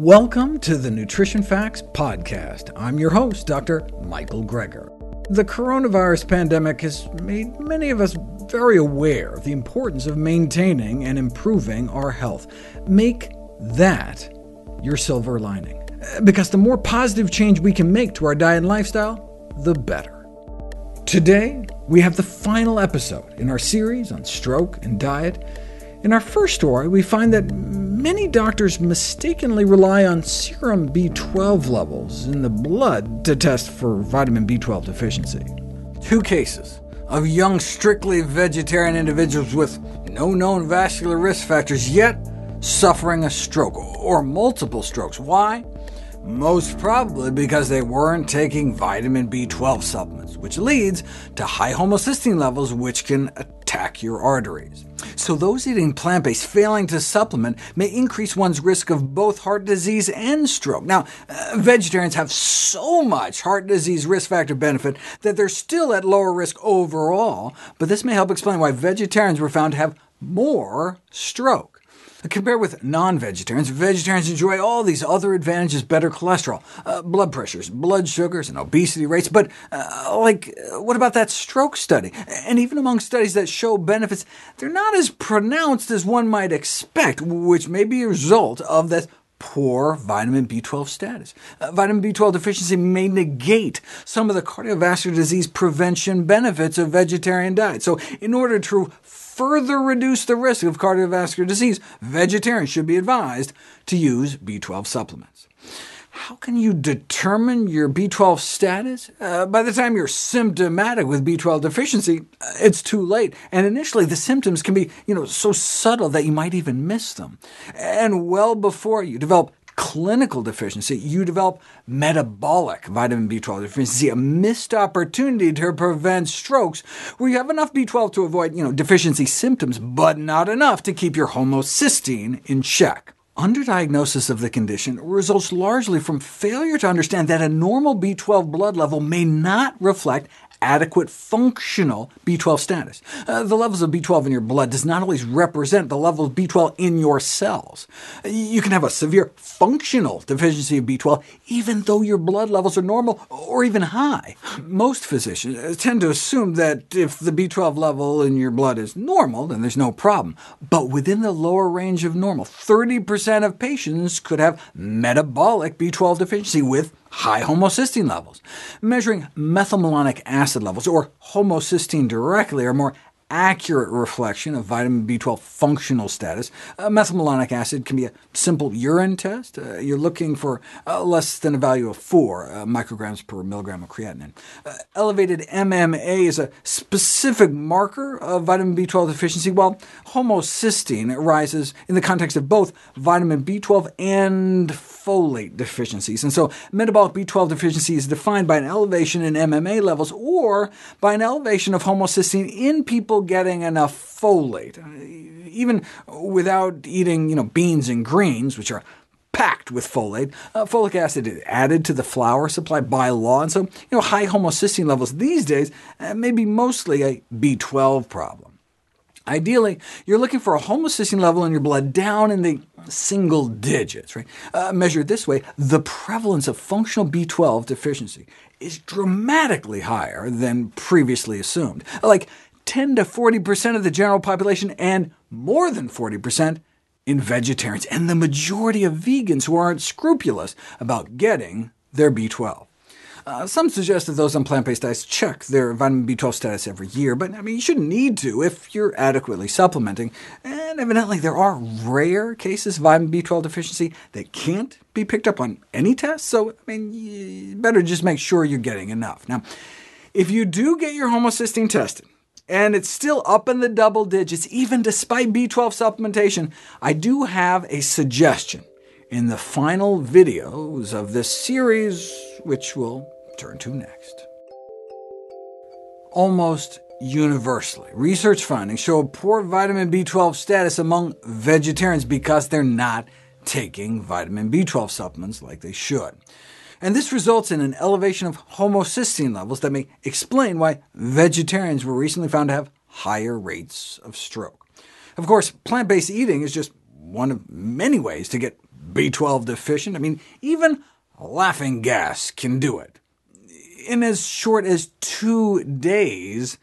Welcome to the Nutrition Facts Podcast. I'm your host, Dr. Michael Greger. The coronavirus pandemic has made many of us very aware of the importance of maintaining and improving our health. Make that your silver lining, because the more positive change we can make to our diet and lifestyle, the better. Today, we have the final episode in our series on stroke and diet. In our first story, we find that many doctors mistakenly rely on serum B12 levels in the blood to test for vitamin B12 deficiency. Two cases of young, strictly vegetarian individuals with no known vascular risk factors, yet suffering a stroke, or multiple strokes. Why? Most probably because they weren't taking vitamin B12 supplements, which leads to high homocysteine levels, which can attack your arteries. So those eating plant-based failing to supplement may increase one's risk of both heart disease and stroke. Now, uh, vegetarians have so much heart disease risk factor benefit that they're still at lower risk overall, but this may help explain why vegetarians were found to have more stroke. Compared with non-vegetarians, vegetarians enjoy all these other advantages, better cholesterol, uh, blood pressures, blood sugars, and obesity rates, but uh, like, uh, what about that stroke study? And even among studies that show benefits, they're not as pronounced as one might expect, which may be a result of that poor vitamin B12 status. Uh, vitamin B12 deficiency may negate some of the cardiovascular disease prevention benefits of vegetarian diet. So in order to further reduce the risk of cardiovascular disease, vegetarians should be advised to use B12 supplements. How can you determine your B12 status? Uh, by the time you're symptomatic with B12 deficiency, uh, it's too late, and initially the symptoms can be you know, so subtle that you might even miss them. And well before you develop clinical deficiency, you develop metabolic vitamin B12 deficiency, a missed opportunity to prevent strokes, where you have enough B12 to avoid you know, deficiency symptoms, but not enough to keep your homocysteine in check. Underdiagnosis of the condition results largely from failure to understand that a normal B12 blood level may not reflect adequate functional B12 status. Uh, the levels of B12 in your blood does not always represent the level of B12 in your cells. You can have a severe functional deficiency of B12 even though your blood levels are normal or even high. Most physicians tend to assume that if the B12 level in your blood is normal, then there's no problem. But within the lower range of normal, 30% of patients could have metabolic B12 deficiency with high homocysteine levels. Measuring methylmalonic acid levels, or homocysteine directly, are more accurate reflection of vitamin B12 functional status. Uh, methylmalonic acid can be a simple urine test. Uh, you're looking for uh, less than a value of 4 uh, micrograms per milligram of creatinine. Uh, elevated MMA is a specific marker of vitamin B12 deficiency, while homocysteine rises in the context of both vitamin B12 and folate deficiencies. And so metabolic B12 deficiency is defined by an elevation in MMA levels or by an elevation of homocysteine in people getting enough folate, even without eating you know, beans and greens, which are packed with folate. Uh, folic acid is added to the flour supply by law, and so you know, high homocysteine levels these days uh, may be mostly a B12 problem. Ideally, you're looking for a homocysteine level in your blood down in the single digits. Right? Uh, measured this way, the prevalence of functional B12 deficiency is dramatically higher than previously assumed, like 10 to 40% of the general population and more than 40% in vegetarians, and the majority of vegans who aren't scrupulous about getting their B12. Uh, some suggest that those on plant-based diets check their vitamin B12 status every year, but I mean, you shouldn't need to if you're adequately supplementing. And evidently there are rare cases of vitamin B12 deficiency that can't be picked up on any test, so I mean, you better just make sure you're getting enough. Now, if you do get your homocysteine tested, and it's still up in the double digits, even despite B12 supplementation, I do have a suggestion in the final videos of this series, which we'll turn to next. Almost universally, research findings show a poor vitamin B12 status among vegetarians because they're not taking vitamin B12 supplements like they should. And this results in an elevation of homocysteine levels that may explain why vegetarians were recently found to have higher rates of stroke. Of course, plant-based eating is just one of many ways to get B12 deficient? I mean, even laughing gas can do it. In as short as two days,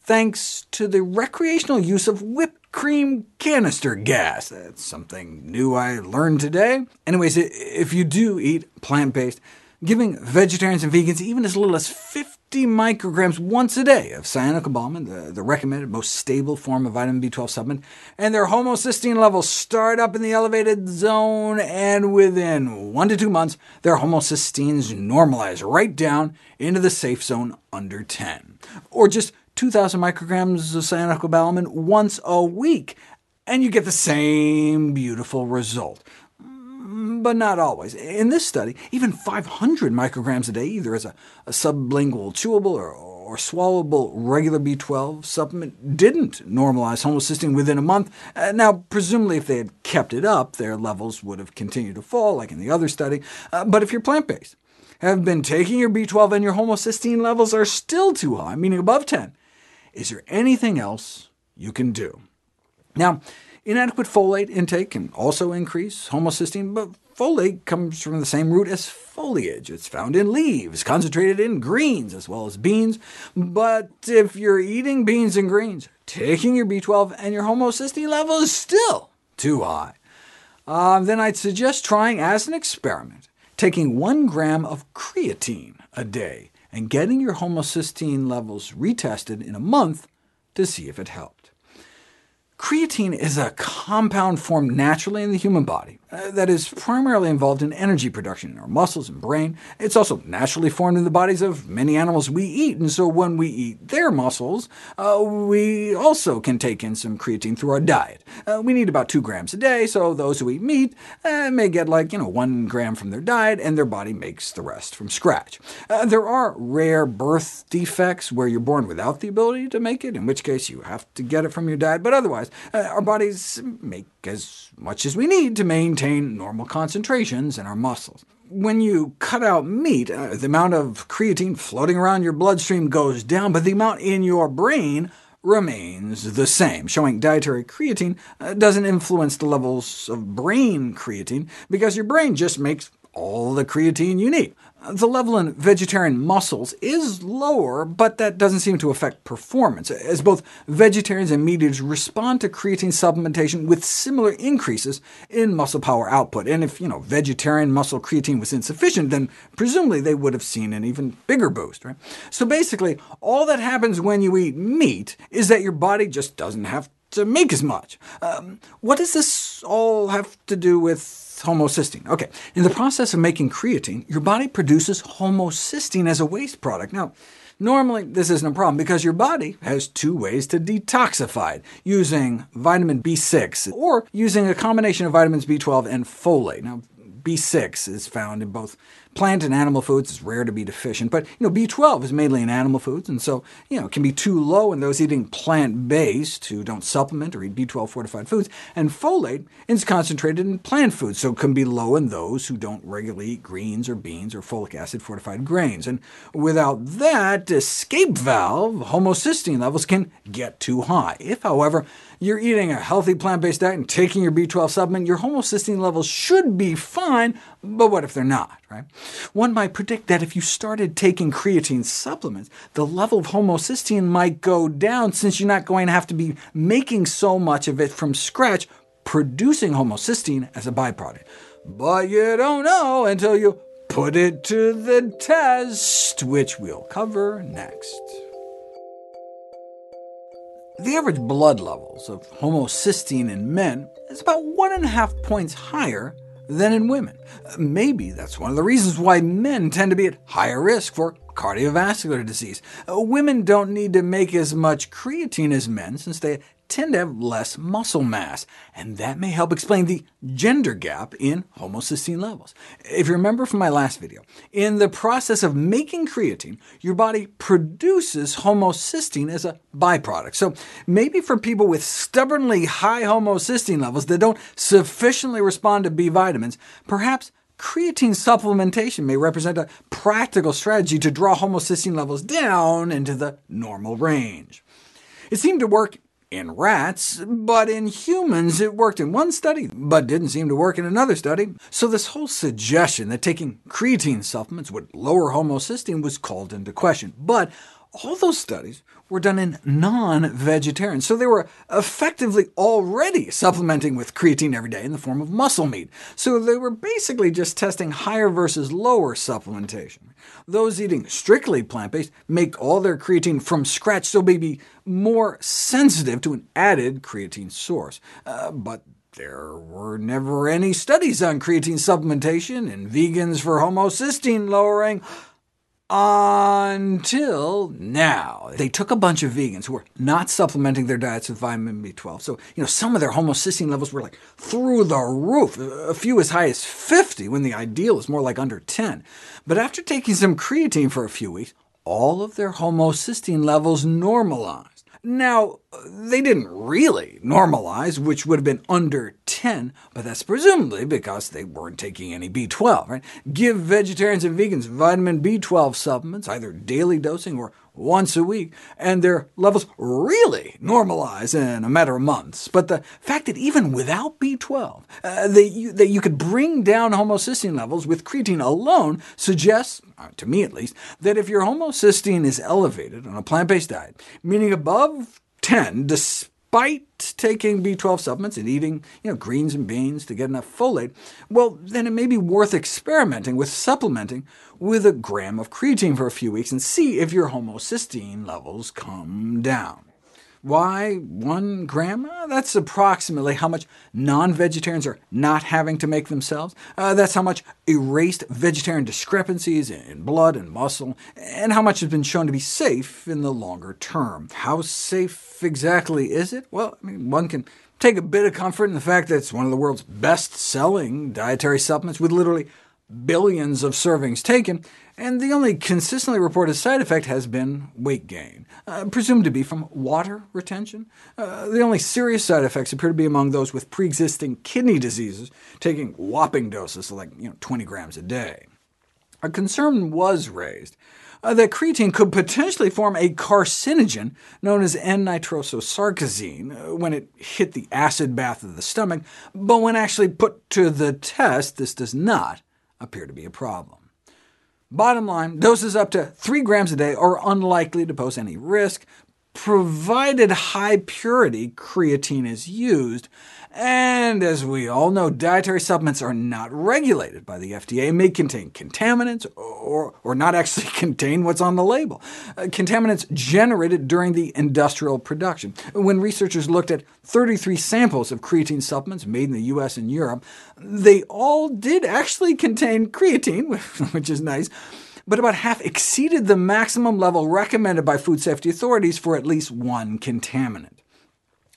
thanks to the recreational use of whipped cream canister gas. That's something new I learned today. Anyways, if you do eat plant-based, giving vegetarians and vegans even as little as 50 micrograms once a day of cyanocobalamin, the, the recommended most stable form of vitamin B12 supplement, and their homocysteine levels start up in the elevated zone, and within one to two months, their homocysteines normalize right down into the safe zone under 10. Or just 2,000 micrograms of cyanocobalamin once a week, and you get the same beautiful result. But not always. In this study, even 500 micrograms a day, either as a, a sublingual chewable or, or swallowable regular B12 supplement, didn't normalize homocysteine within a month. Uh, now, presumably if they had kept it up, their levels would have continued to fall, like in the other study. Uh, but if you're plant-based, have been taking your B12 and your homocysteine levels are still too high, meaning above 10, is there anything else you can do? Now, inadequate folate intake can also increase homocysteine, but folate comes from the same root as foliage. It's found in leaves, concentrated in greens as well as beans. But if you're eating beans and greens, taking your B12 and your homocysteine level is still too high, uh, then I'd suggest trying as an experiment, taking 1 gram of creatine a day and getting your homocysteine levels retested in a month to see if it helped. Creatine is a compound formed naturally in the human body uh, that is primarily involved in energy production in our muscles and brain. It's also naturally formed in the bodies of many animals we eat, and so when we eat their muscles, uh, we also can take in some creatine through our diet. Uh, we need about 2 grams a day, so those who eat meat uh, may get like you know 1 gram from their diet, and their body makes the rest from scratch. Uh, there are rare birth defects where you're born without the ability to make it, in which case you have to get it from your diet, but otherwise, our bodies make as much as we need to maintain normal concentrations in our muscles. When you cut out meat, uh, the amount of creatine floating around your bloodstream goes down, but the amount in your brain remains the same, showing dietary creatine uh, doesn't influence the levels of brain creatine, because your brain just makes all the creatine you need. The level in vegetarian muscles is lower, but that doesn't seem to affect performance, as both vegetarians and meat eaters respond to creatine supplementation with similar increases in muscle power output. And if you know, vegetarian muscle creatine was insufficient, then presumably they would have seen an even bigger boost. Right? So basically, all that happens when you eat meat is that your body just doesn't have to make as much. Um, what does this all have to do with homocysteine. OK, in the process of making creatine, your body produces homocysteine as a waste product. Now, Normally, this isn't a problem, because your body has two ways to detoxify it, using vitamin B6, or using a combination of vitamins B12 and folate. Now, B6 is found in both plant and animal foods. is rare to be deficient, but you know, B12 is mainly in animal foods, and so you know, it can be too low in those eating plant-based who don't supplement or eat B12-fortified foods, and folate is concentrated in plant foods, so it can be low in those who don't regularly eat greens or beans or folic acid-fortified grains. And without that escape valve, homocysteine levels can get too high. If, however, you're eating a healthy plant-based diet and taking your B12 supplement, your homocysteine levels should be fine, but what if they're not? Right? One might predict that if you started taking creatine supplements, the level of homocysteine might go down since you're not going to have to be making so much of it from scratch, producing homocysteine as a byproduct. But you don't know until you put it to the test, which we'll cover next. The average blood levels of homocysteine in men is about one and a half points higher than in women. Maybe that's one of the reasons why men tend to be at higher risk for cardiovascular disease. Women don't need to make as much creatine as men, since they tend to have less muscle mass, and that may help explain the gender gap in homocysteine levels. If you remember from my last video, in the process of making creatine, your body produces homocysteine as a byproduct. So maybe for people with stubbornly high homocysteine levels that don't sufficiently respond to B vitamins, perhaps creatine supplementation may represent a practical strategy to draw homocysteine levels down into the normal range. It seemed to work in rats, but in humans it worked in one study, but didn't seem to work in another study. So this whole suggestion that taking creatine supplements would lower homocysteine was called into question. But all those studies were done in non-vegetarians, so they were effectively already supplementing with creatine every day in the form of muscle meat. So they were basically just testing higher versus lower supplementation. Those eating strictly plant-based make all their creatine from scratch, so they be more sensitive to an added creatine source. Uh, but there were never any studies on creatine supplementation in vegans for homocysteine lowering until now. They took a bunch of vegans who were not supplementing their diets with vitamin B12, so you know some of their homocysteine levels were like through the roof, a few as high as 50, when the ideal is more like under 10. But after taking some creatine for a few weeks, all of their homocysteine levels normalized. Now, they didn't really normalize, which would have been under 10, but that's presumably because they weren't taking any B12. Right? Give vegetarians and vegans vitamin B12 supplements, either daily dosing or once a week, and their levels really normalize in a matter of months. But the fact that even without B12, uh, that, you, that you could bring down homocysteine levels with creatine alone suggests, uh, to me at least, that if your homocysteine is elevated on a plant-based diet, meaning above 10, despite despite taking B12 supplements and eating you know, greens and beans to get enough folate, well, then it may be worth experimenting with supplementing with a gram of creatine for a few weeks and see if your homocysteine levels come down. Why one gram? That's approximately how much non-vegetarians are not having to make themselves. Uh, that's how much erased vegetarian discrepancies in blood and muscle, and how much has been shown to be safe in the longer term. How safe exactly is it? Well, I mean, one can take a bit of comfort in the fact that it's one of the world's best-selling dietary supplements, with literally billions of servings taken, and the only consistently reported side effect has been weight gain, uh, presumed to be from water retention. Uh, the only serious side effects appear to be among those with pre-existing kidney diseases, taking whopping doses, like you know, 20 grams a day. A concern was raised uh, that creatine could potentially form a carcinogen known as N-nitrososarcosine uh, when it hit the acid bath of the stomach, but when actually put to the test, this does not appear to be a problem. Bottom line, doses up to 3 grams a day are unlikely to pose any risk, provided high-purity creatine is used, and as we all know, dietary supplements are not regulated by the FDA and may contain contaminants or, or not actually contain what's on the label. Uh, contaminants generated during the industrial production. When researchers looked at 33 samples of creatine supplements made in the US and Europe, they all did actually contain creatine, which is nice, but about half exceeded the maximum level recommended by food safety authorities for at least one contaminant.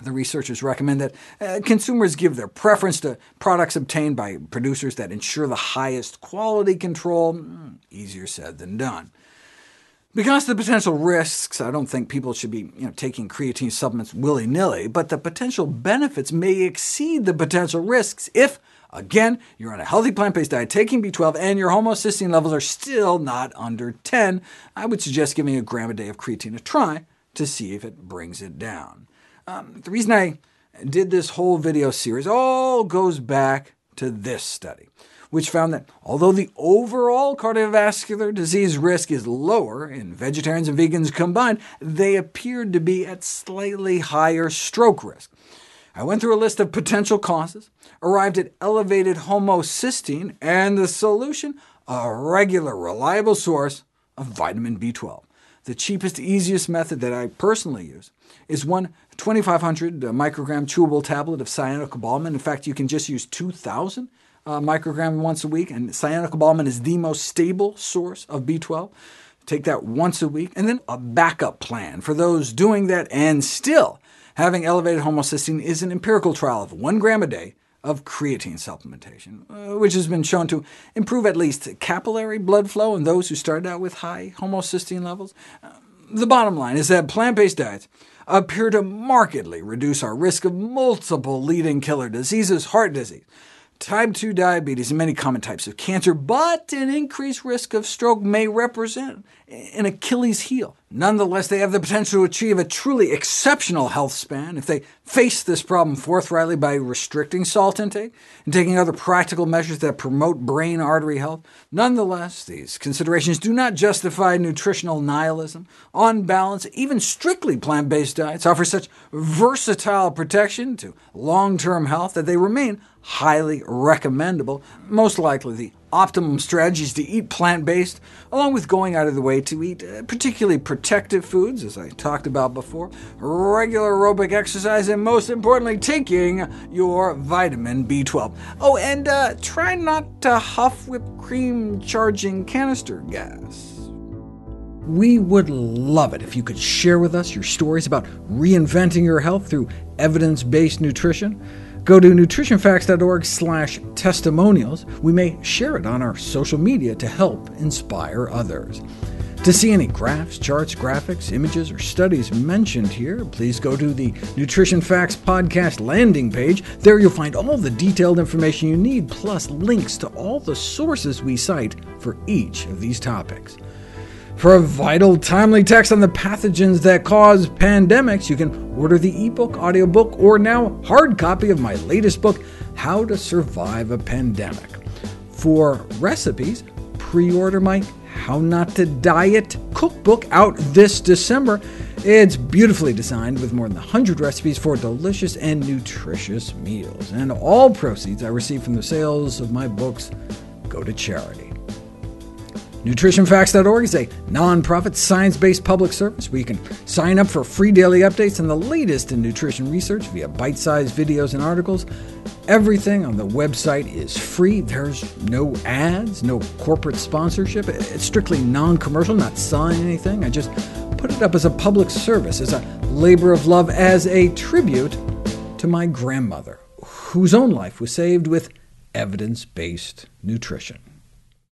The researchers recommend that uh, consumers give their preference to products obtained by producers that ensure the highest quality control. Hmm, easier said than done. Because of the potential risks, I don't think people should be you know, taking creatine supplements willy-nilly, but the potential benefits may exceed the potential risks if, again, you're on a healthy plant-based diet taking B12 and your homocysteine levels are still not under 10. I would suggest giving a gram a day of creatine a try to see if it brings it down. Um, the reason I did this whole video series all goes back to this study, which found that although the overall cardiovascular disease risk is lower in vegetarians and vegans combined, they appeared to be at slightly higher stroke risk. I went through a list of potential causes, arrived at elevated homocysteine, and the solution, a regular, reliable source of vitamin B12. The cheapest, easiest method that I personally use is one 2,500 uh, microgram chewable tablet of cyanocobalamin. In fact, you can just use 2,000 uh, microgram once a week, and cyanocobalamin is the most stable source of B12. Take that once a week, and then a backup plan for those doing that and still having elevated homocysteine is an empirical trial of 1 gram a day of creatine supplementation, uh, which has been shown to improve at least capillary blood flow in those who started out with high homocysteine levels. The bottom line is that plant-based diets appear to markedly reduce our risk of multiple leading killer diseases, heart disease, type 2 diabetes, and many common types of cancer, but an increased risk of stroke may represent an Achilles heel. Nonetheless, they have the potential to achieve a truly exceptional health span if they face this problem forthrightly by restricting salt intake and taking other practical measures that promote brain artery health. Nonetheless, these considerations do not justify nutritional nihilism. On balance, even strictly plant-based diets offer such versatile protection to long-term health that they remain highly recommendable. Most likely the optimum strategies to eat plant-based, along with going out of the way to eat uh, particularly protective foods, as I talked about before, regular aerobic exercise, and most importantly, taking your vitamin B12. Oh, and uh, try not to huff whipped cream charging canister gas. We would love it if you could share with us your stories about reinventing your health through evidence-based nutrition. Go to nutritionfacts.org slash testimonials. We may share it on our social media to help inspire others. To see any graphs, charts, graphics, images, or studies mentioned here, please go to the Nutrition Facts podcast landing page. There you'll find all the detailed information you need, plus links to all the sources we cite for each of these topics. For a vital, timely text on the pathogens that cause pandemics, you can order the ebook, audiobook, or now hard copy of my latest book, How to Survive a Pandemic. For recipes, pre-order my How Not to Diet cookbook out this December. It's beautifully designed with more than 100 recipes for delicious and nutritious meals, and all proceeds I receive from the sales of my books go to charity. NutritionFacts.org is a nonprofit, science-based public service where you can sign up for free daily updates and the latest in nutrition research via bite-sized videos and articles. Everything on the website is free. There's no ads, no corporate sponsorship. It's strictly non-commercial, not selling anything. I just put it up as a public service, as a labor of love, as a tribute to my grandmother, whose own life was saved with evidence-based nutrition.